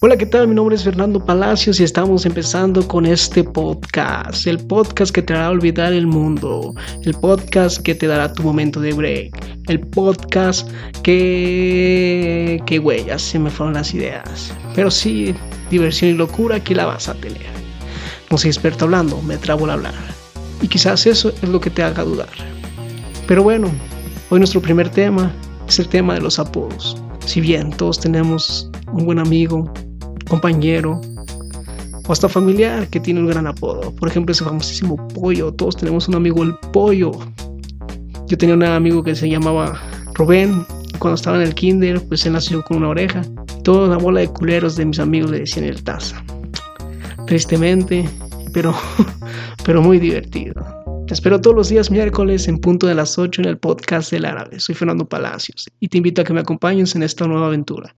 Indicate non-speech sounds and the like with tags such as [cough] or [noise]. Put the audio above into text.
Hola, ¿qué tal? Mi nombre es Fernando Palacios y estamos empezando con este podcast, el podcast que te hará olvidar el mundo, el podcast que te dará tu momento de break, el podcast que... que huellas, se me fueron las ideas, pero sí, diversión y locura aquí la vas a tener. No soy experto hablando, me trabo al hablar y quizás eso es lo que te haga dudar. Pero bueno, hoy nuestro primer tema es el tema de los apodos. Si bien todos tenemos un buen amigo, compañero o hasta familiar que tiene un gran apodo. Por ejemplo, ese famosísimo pollo. Todos tenemos un amigo el pollo. Yo tenía un amigo que se llamaba Rubén. Cuando estaba en el kinder, pues él nació con una oreja. Toda la bola de culeros de mis amigos le decían el taza. Tristemente, pero, [laughs] pero muy divertido. Te espero todos los días miércoles en punto de las 8 en el podcast del árabe. Soy Fernando Palacios y te invito a que me acompañes en esta nueva aventura.